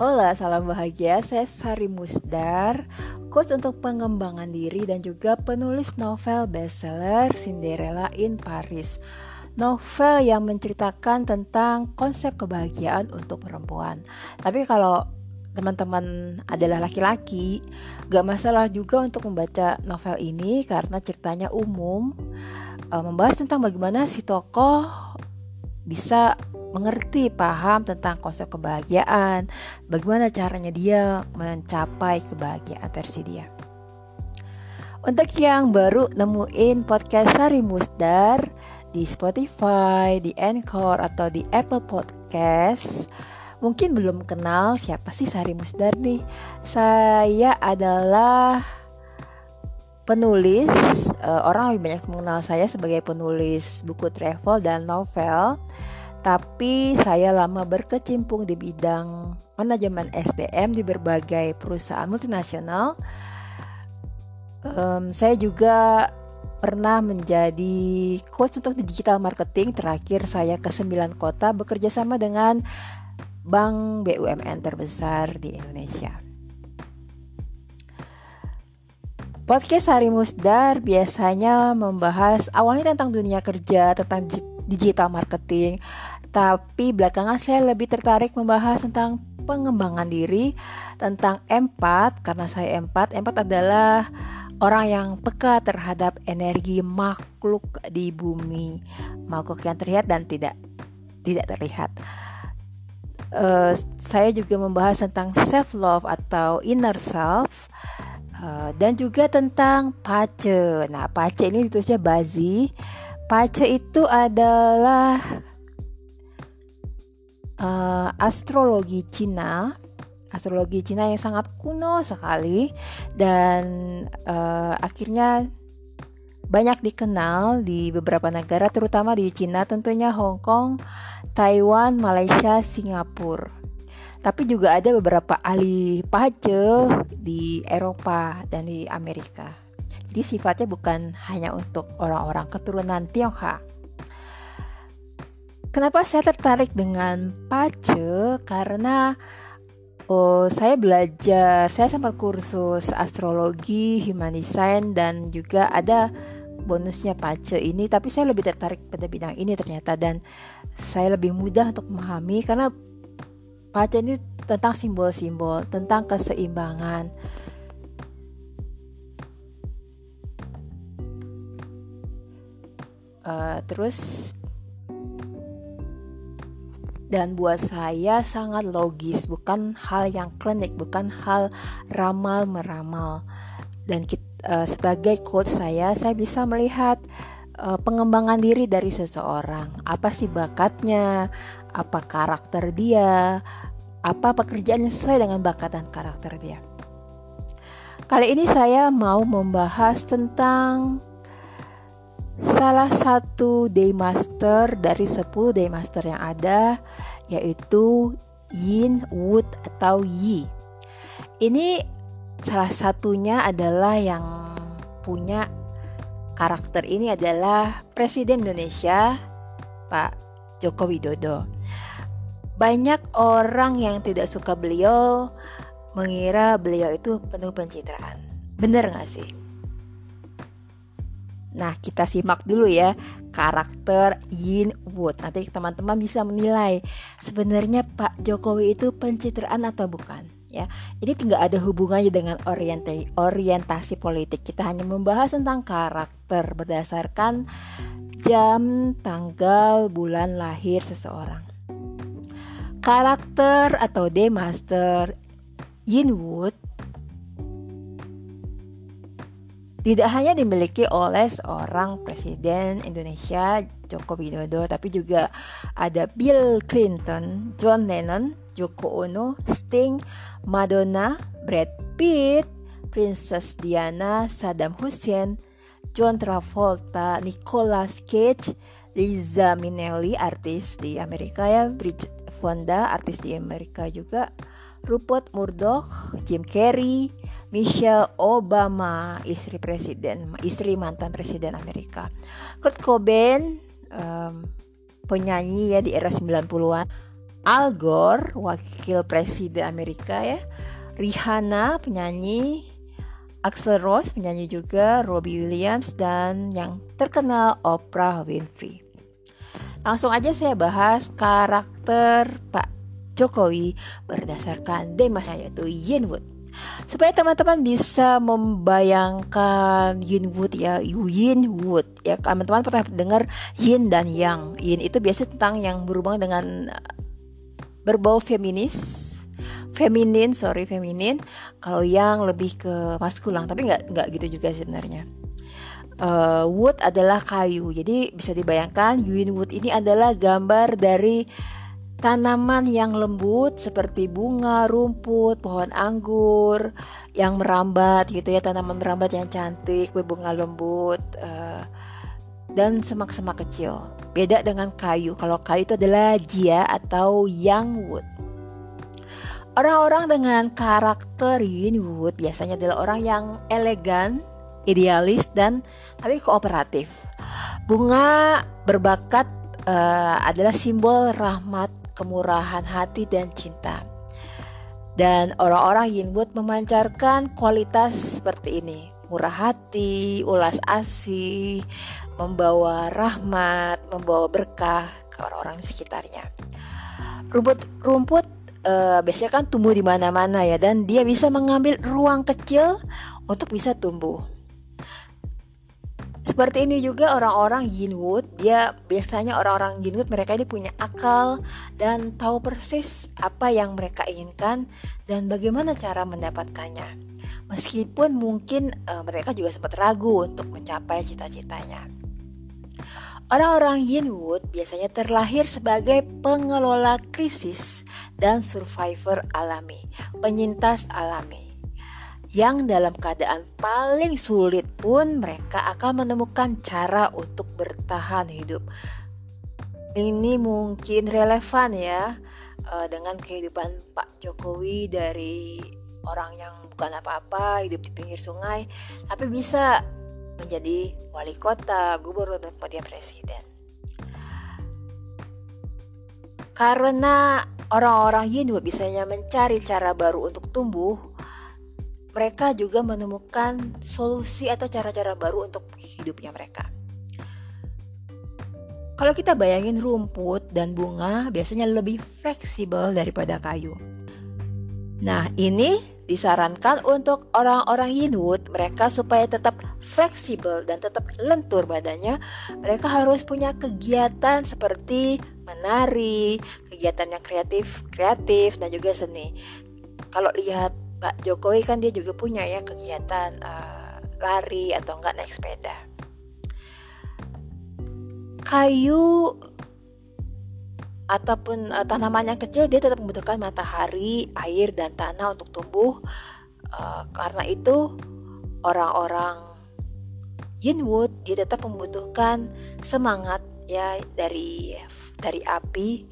Hola, salam bahagia. Saya Sari Musdar, coach untuk pengembangan diri dan juga penulis novel bestseller Cinderella in Paris. Novel yang menceritakan tentang konsep kebahagiaan untuk perempuan. Tapi kalau teman-teman adalah laki-laki, gak masalah juga untuk membaca novel ini karena ceritanya umum, eh, membahas tentang bagaimana si tokoh bisa mengerti, paham tentang konsep kebahagiaan, bagaimana caranya dia mencapai kebahagiaan versi dia. Untuk yang baru nemuin podcast Sari Musdar di Spotify, di Anchor atau di Apple Podcast, mungkin belum kenal siapa sih Sari Musdar nih. Saya adalah penulis, uh, orang lebih banyak mengenal saya sebagai penulis buku travel dan novel tapi saya lama berkecimpung di bidang manajemen SDM di berbagai perusahaan multinasional. Um, saya juga pernah menjadi coach untuk digital marketing. Terakhir saya ke 9 kota bekerja sama dengan bank BUMN terbesar di Indonesia. Podcast Hari Musdar biasanya membahas awalnya tentang dunia kerja, tentang digital marketing. Tapi belakangan saya lebih tertarik membahas tentang pengembangan diri, tentang empat karena saya empat. Empat adalah orang yang peka terhadap energi makhluk di bumi, makhluk yang terlihat dan tidak tidak terlihat. Uh, saya juga membahas tentang self love atau inner self uh, dan juga tentang pace. Nah, pace ini ditulisnya bazi Pace itu adalah uh, astrologi Cina, astrologi Cina yang sangat kuno sekali dan uh, akhirnya banyak dikenal di beberapa negara terutama di Cina tentunya Hong Kong, Taiwan, Malaysia, Singapura. Tapi juga ada beberapa ahli pace di Eropa dan di Amerika. Jadi sifatnya bukan hanya untuk orang-orang keturunan Tionghoa. Kenapa saya tertarik dengan pace? Karena oh, saya belajar, saya sempat kursus astrologi, human design, dan juga ada bonusnya pace ini. Tapi saya lebih tertarik pada bidang ini ternyata, dan saya lebih mudah untuk memahami karena pace ini tentang simbol-simbol, tentang keseimbangan, uh, terus dan buat saya sangat logis bukan hal yang klinik bukan hal ramal meramal. Dan kita, uh, eh, sebagai coach saya saya bisa melihat uh, pengembangan diri dari seseorang. Apa sih bakatnya? Apa karakter dia? Apa pekerjaannya sesuai dengan bakat dan karakter dia? Kali ini saya mau membahas tentang salah satu day master dari 10 day master yang ada yaitu Yin, Wood atau Yi. Ini salah satunya adalah yang punya karakter ini adalah Presiden Indonesia Pak Joko Widodo. Banyak orang yang tidak suka beliau mengira beliau itu penuh pencitraan. Bener gak sih? Nah, kita simak dulu ya karakter Yin Wood. Nanti teman-teman bisa menilai sebenarnya Pak Jokowi itu pencitraan atau bukan. Ya, ini tidak ada hubungannya dengan orientasi, orientasi politik. Kita hanya membahas tentang karakter berdasarkan jam, tanggal, bulan lahir seseorang. Karakter atau D Master Yin Wood tidak hanya dimiliki oleh seorang presiden Indonesia Joko Widodo tapi juga ada Bill Clinton, John Lennon, Yoko Ono, Sting, Madonna, Brad Pitt, Princess Diana, Saddam Hussein, John Travolta, Nicolas Cage, Liza Minnelli artis di Amerika ya, Bridget Fonda artis di Amerika juga, Rupert Murdoch, Jim Carrey, Michelle Obama, istri presiden, istri mantan presiden Amerika. Kurt Cobain, um, penyanyi ya di era 90-an. Al Gore, wakil presiden Amerika ya, Rihanna, penyanyi, Axel Rose, penyanyi juga, Robbie Williams, dan yang terkenal Oprah Winfrey. Langsung aja saya bahas karakter Pak Jokowi berdasarkan demasnya yaitu Yin Wood. Supaya teman-teman bisa membayangkan Yin Wood ya, Yin Wood ya. Teman-teman pernah dengar Yin dan Yang. Yin itu biasanya tentang yang berhubungan dengan berbau feminis feminin sorry feminin kalau yang lebih ke maskulang tapi nggak nggak gitu juga sebenarnya uh, wood adalah kayu jadi bisa dibayangkan Yuin wood ini adalah gambar dari tanaman yang lembut seperti bunga, rumput, pohon anggur yang merambat gitu ya tanaman merambat yang cantik berbunga lembut uh, dan semak-semak kecil. Beda dengan kayu. Kalau kayu itu adalah jia atau yang wood. Orang-orang dengan karakter Yinwood biasanya adalah orang yang elegan, idealis dan tapi kooperatif. Bunga berbakat uh, adalah simbol rahmat, kemurahan hati dan cinta. Dan orang-orang Yinwood memancarkan kualitas seperti ini. Murah hati, ulas asih, membawa rahmat, membawa berkah ke orang-orang di sekitarnya. Rumput-rumput uh, biasanya kan tumbuh di mana-mana ya dan dia bisa mengambil ruang kecil untuk bisa tumbuh. Seperti ini juga orang-orang Yinwood, dia biasanya orang-orang Yinwood mereka ini punya akal dan tahu persis apa yang mereka inginkan dan bagaimana cara mendapatkannya. Meskipun mungkin uh, mereka juga sempat ragu untuk mencapai cita-citanya. Orang-orang Yinwood biasanya terlahir sebagai pengelola krisis dan survivor alami, penyintas alami. Yang dalam keadaan paling sulit pun mereka akan menemukan cara untuk bertahan hidup. Ini mungkin relevan ya eh, dengan kehidupan Pak Jokowi dari orang yang bukan apa-apa, hidup di pinggir sungai, tapi bisa menjadi wali kota, gubernur, dan kemudian presiden. Karena orang-orang Hindu biasanya mencari cara baru untuk tumbuh, mereka juga menemukan solusi atau cara-cara baru untuk hidupnya mereka. Kalau kita bayangin rumput dan bunga biasanya lebih fleksibel daripada kayu. Nah, ini disarankan untuk orang-orang Yinwood mereka supaya tetap fleksibel dan tetap lentur badannya, mereka harus punya kegiatan seperti menari, kegiatan yang kreatif, kreatif dan juga seni. Kalau lihat Pak Jokowi kan dia juga punya ya kegiatan uh, lari atau enggak naik sepeda. Kayu ataupun uh, tanaman yang kecil dia tetap membutuhkan matahari, air dan tanah untuk tumbuh. Uh, karena itu orang-orang Yinwood dia tetap membutuhkan semangat ya dari dari api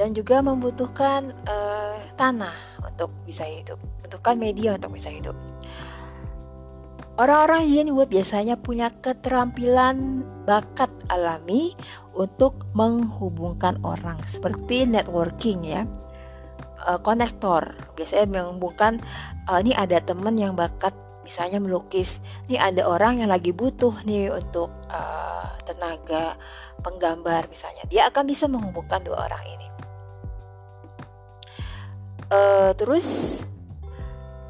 dan juga membutuhkan uh, tanah untuk bisa hidup, membutuhkan media untuk bisa hidup. Orang-orang Yinwood biasanya punya keterampilan bakat alami untuk menghubungkan orang seperti networking ya. Uh, konektor biasanya menghubungkan uh, ini ada teman yang bakat misalnya melukis. Ini ada orang yang lagi butuh nih untuk uh, tenaga penggambar misalnya. Dia akan bisa menghubungkan dua orang ini. Uh, terus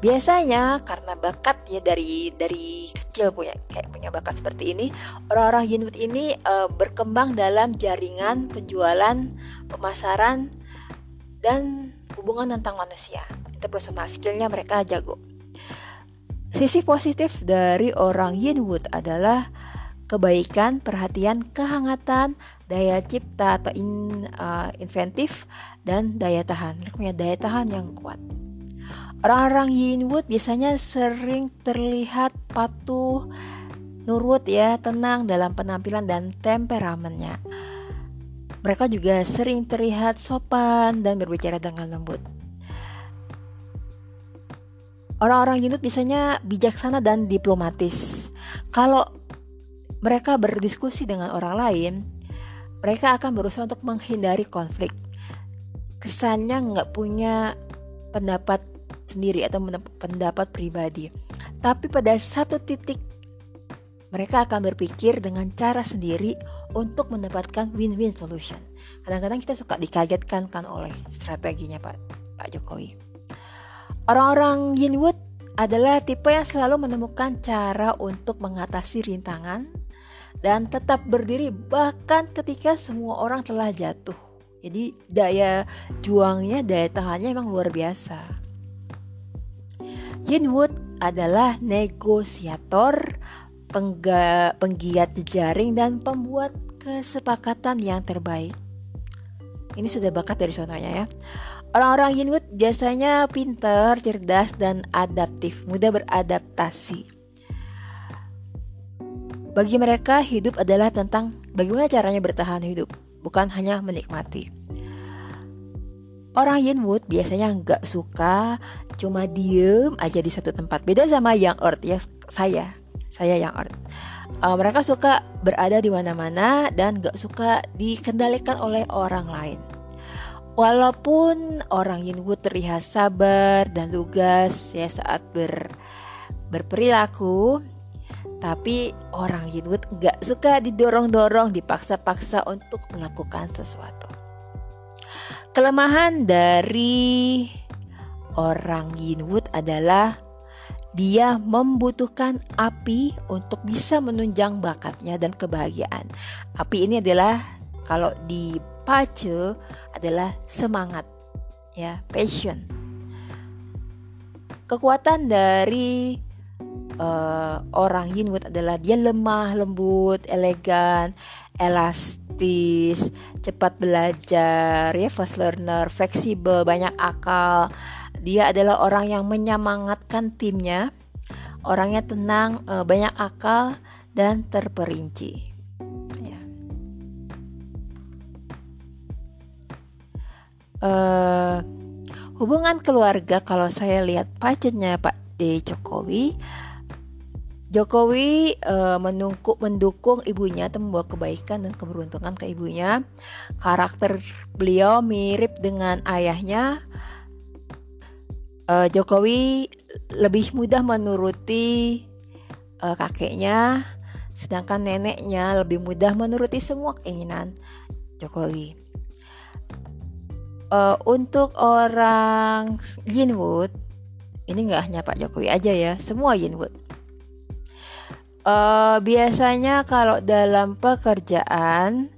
biasanya karena bakat ya dari dari kecil punya kayak punya bakat seperti ini orang-orang Yinwood ini uh, berkembang dalam jaringan penjualan pemasaran dan hubungan tentang manusia. Interpersonal skillnya mereka jago. Sisi positif dari orang Yinwood adalah kebaikan, perhatian, kehangatan, daya cipta atau in, uh, inventif dan daya tahan. Mereka punya daya tahan yang kuat. Orang-orang Yinwood biasanya sering terlihat patuh, nurut ya, tenang dalam penampilan dan temperamennya. Mereka juga sering terlihat sopan dan berbicara dengan lembut. Orang-orang Yinwood biasanya bijaksana dan diplomatis. Kalau mereka berdiskusi dengan orang lain, mereka akan berusaha untuk menghindari konflik kesannya nggak punya pendapat sendiri atau pendapat pribadi. Tapi pada satu titik mereka akan berpikir dengan cara sendiri untuk mendapatkan win-win solution. Kadang-kadang kita suka dikagetkan kan oleh strateginya Pak Pak Jokowi. Orang-orang Yinwood adalah tipe yang selalu menemukan cara untuk mengatasi rintangan dan tetap berdiri bahkan ketika semua orang telah jatuh. Jadi daya juangnya, daya tahannya memang luar biasa. Yinwood adalah negosiator, pengga, penggiat jejaring dan pembuat kesepakatan yang terbaik. Ini sudah bakat dari sononya ya. Orang-orang Yinwood biasanya pintar, cerdas, dan adaptif, mudah beradaptasi. Bagi mereka, hidup adalah tentang bagaimana caranya bertahan hidup bukan hanya menikmati. Orang Yinwood biasanya nggak suka cuma diem aja di satu tempat. Beda sama yang Earth ya saya, saya yang Earth. Uh, mereka suka berada di mana-mana dan nggak suka dikendalikan oleh orang lain. Walaupun orang Yinwood terlihat sabar dan lugas ya saat ber berperilaku, tapi orang Yinwood gak suka didorong-dorong, dipaksa-paksa untuk melakukan sesuatu. Kelemahan dari orang Yinwood adalah dia membutuhkan api untuk bisa menunjang bakatnya dan kebahagiaan. Api ini adalah kalau di Pace adalah semangat, ya, passion. Kekuatan dari uh, orang Yinwood adalah dia lemah, lembut, elegan, elastis, cepat belajar, ya fast learner, fleksibel, banyak akal. Dia adalah orang yang menyemangatkan timnya, orangnya tenang, uh, banyak akal dan terperinci. Uh, hubungan keluarga kalau saya lihat pacarnya Pak D Jokowi Jokowi uh, menungkuk, mendukung ibunya atau membawa kebaikan dan keberuntungan ke ibunya. Karakter beliau mirip dengan ayahnya. Uh, Jokowi lebih mudah menuruti uh, kakeknya, sedangkan neneknya lebih mudah menuruti semua keinginan Jokowi. Uh, untuk orang Yinwood, ini nggak hanya Pak Jokowi aja ya, semua Yinwood Uh, biasanya kalau dalam pekerjaan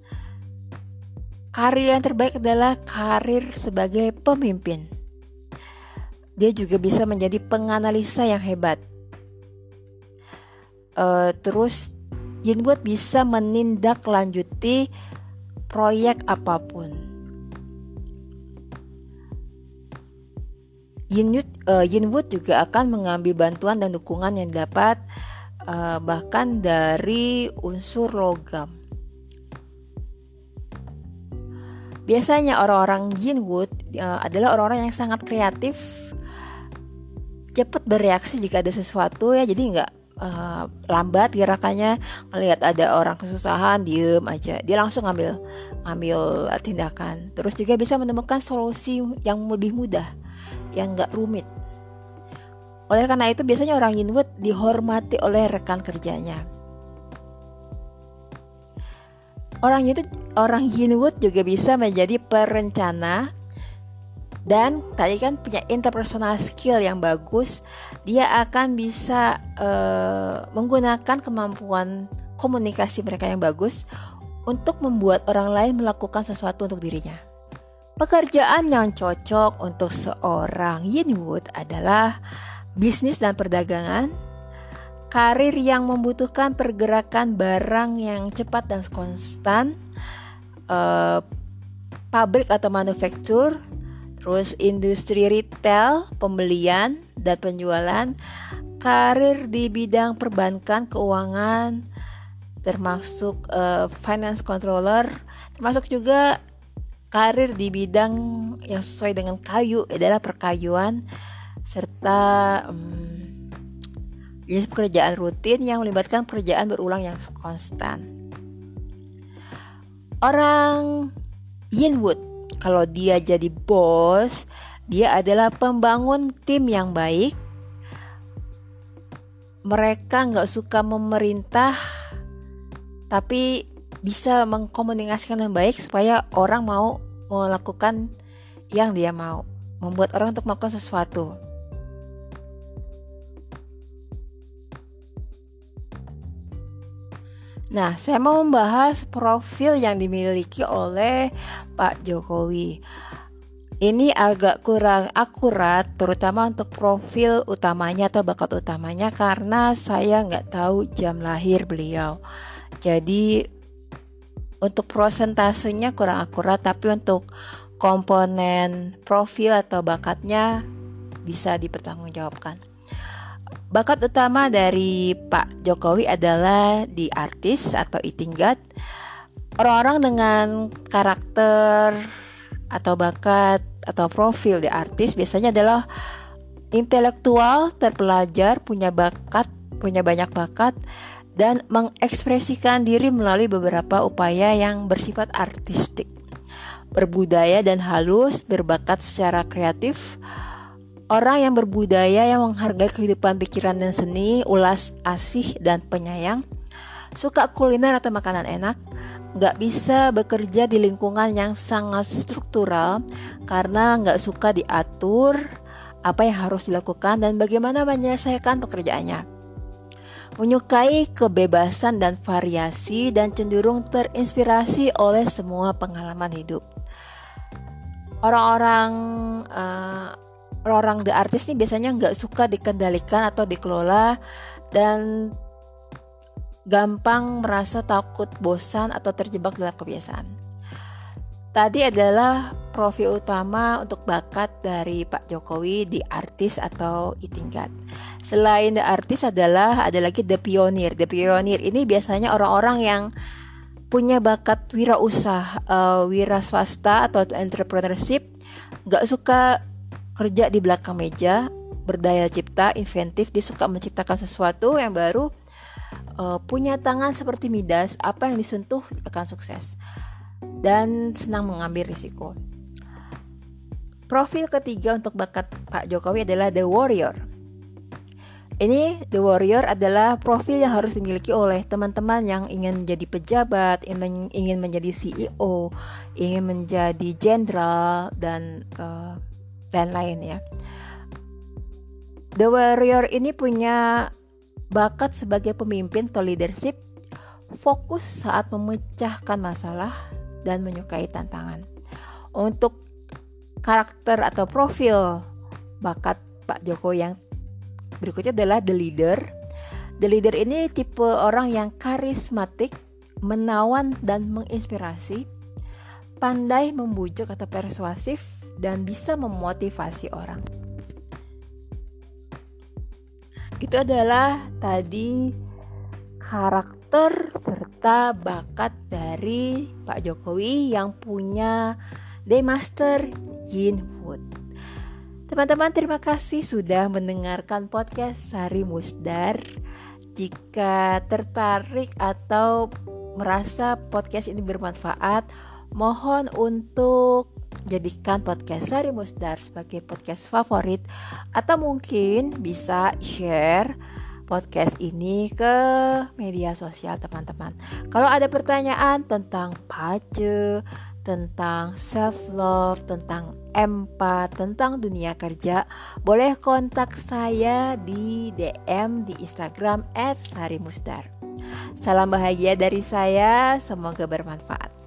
karir yang terbaik adalah karir sebagai pemimpin. Dia juga bisa menjadi penganalisa yang hebat. Uh, terus Yinwood bisa menindaklanjuti proyek apa pun. Yinwood, uh, Yinwood juga akan mengambil bantuan dan dukungan yang dapat uh, bahkan dari unsur logam. Biasanya orang-orang Yinwood uh, adalah orang-orang yang sangat kreatif, cepat bereaksi jika ada sesuatu ya, jadi nggak uh, lambat gerakannya. Melihat ada orang kesusahan, diem aja, dia langsung ngambil ngambil tindakan. Terus juga bisa menemukan solusi yang lebih mudah, yang nggak rumit. Oleh karena itu biasanya orang Yinwood dihormati oleh rekan kerjanya. Orang itu orang Yinwood juga bisa menjadi perencana dan tadi kan punya interpersonal skill yang bagus, dia akan bisa uh, menggunakan kemampuan komunikasi mereka yang bagus untuk membuat orang lain melakukan sesuatu untuk dirinya. Pekerjaan yang cocok untuk seorang Yinwood adalah bisnis dan perdagangan, karir yang membutuhkan pergerakan barang yang cepat dan konstan, uh, pabrik atau manufaktur, terus industri retail, pembelian dan penjualan, karir di bidang perbankan, keuangan, termasuk uh, finance controller, termasuk juga karir di bidang yang sesuai dengan kayu adalah perkayuan serta um, jenis pekerjaan rutin yang melibatkan pekerjaan berulang yang konstan. Orang Yinwood kalau dia jadi bos, dia adalah pembangun tim yang baik. Mereka nggak suka memerintah, tapi bisa mengkomunikasikan dengan baik supaya orang mau melakukan yang dia mau, membuat orang untuk melakukan sesuatu. Nah, saya mau membahas profil yang dimiliki oleh Pak Jokowi. Ini agak kurang akurat, terutama untuk profil utamanya atau bakat utamanya, karena saya nggak tahu jam lahir beliau. Jadi, untuk prosentasenya kurang akurat, tapi untuk komponen profil atau bakatnya bisa dipertanggungjawabkan. Bakat utama dari Pak Jokowi adalah di artis atau itinggat. Orang-orang dengan karakter atau bakat atau profil di artis biasanya adalah intelektual, terpelajar, punya bakat, punya banyak bakat dan mengekspresikan diri melalui beberapa upaya yang bersifat artistik. Berbudaya dan halus, berbakat secara kreatif, Orang yang berbudaya yang menghargai kehidupan pikiran dan seni, ulas asih dan penyayang, suka kuliner atau makanan enak, nggak bisa bekerja di lingkungan yang sangat struktural karena nggak suka diatur apa yang harus dilakukan dan bagaimana menyelesaikan pekerjaannya. Menyukai kebebasan dan variasi dan cenderung terinspirasi oleh semua pengalaman hidup. Orang-orang uh, orang the artist nih biasanya nggak suka dikendalikan atau dikelola dan gampang merasa takut bosan atau terjebak dalam kebiasaan. Tadi adalah profil utama untuk bakat dari Pak Jokowi di artis atau itingkat. Selain the artis adalah ada lagi the pioneer. The pioneer ini biasanya orang-orang yang punya bakat wirausaha, uh, wira swasta atau entrepreneurship, nggak suka kerja di belakang meja, berdaya cipta, inventif, dia suka menciptakan sesuatu yang baru, uh, punya tangan seperti Midas, apa yang disentuh akan sukses, dan senang mengambil risiko. Profil ketiga untuk bakat Pak Jokowi adalah The Warrior. Ini The Warrior adalah profil yang harus dimiliki oleh teman-teman yang ingin menjadi pejabat, ingin menjadi CEO, ingin menjadi jenderal dan uh, dan lain ya. The Warrior ini punya bakat sebagai pemimpin atau leadership, fokus saat memecahkan masalah dan menyukai tantangan. Untuk karakter atau profil bakat Pak Joko yang berikutnya adalah the leader. The leader ini tipe orang yang karismatik, menawan dan menginspirasi, pandai membujuk atau persuasif, dan bisa memotivasi orang. Itu adalah tadi karakter serta bakat dari Pak Jokowi yang punya Daymaster Yin Wood. Teman-teman terima kasih sudah mendengarkan podcast Sari Musdar. Jika tertarik atau merasa podcast ini bermanfaat, mohon untuk jadikan podcast Sari Musdar sebagai podcast favorit atau mungkin bisa share podcast ini ke media sosial teman-teman. Kalau ada pertanyaan tentang pace, tentang self love, tentang empat, tentang dunia kerja, boleh kontak saya di DM di Instagram @sarimusdar. Salam bahagia dari saya, semoga bermanfaat.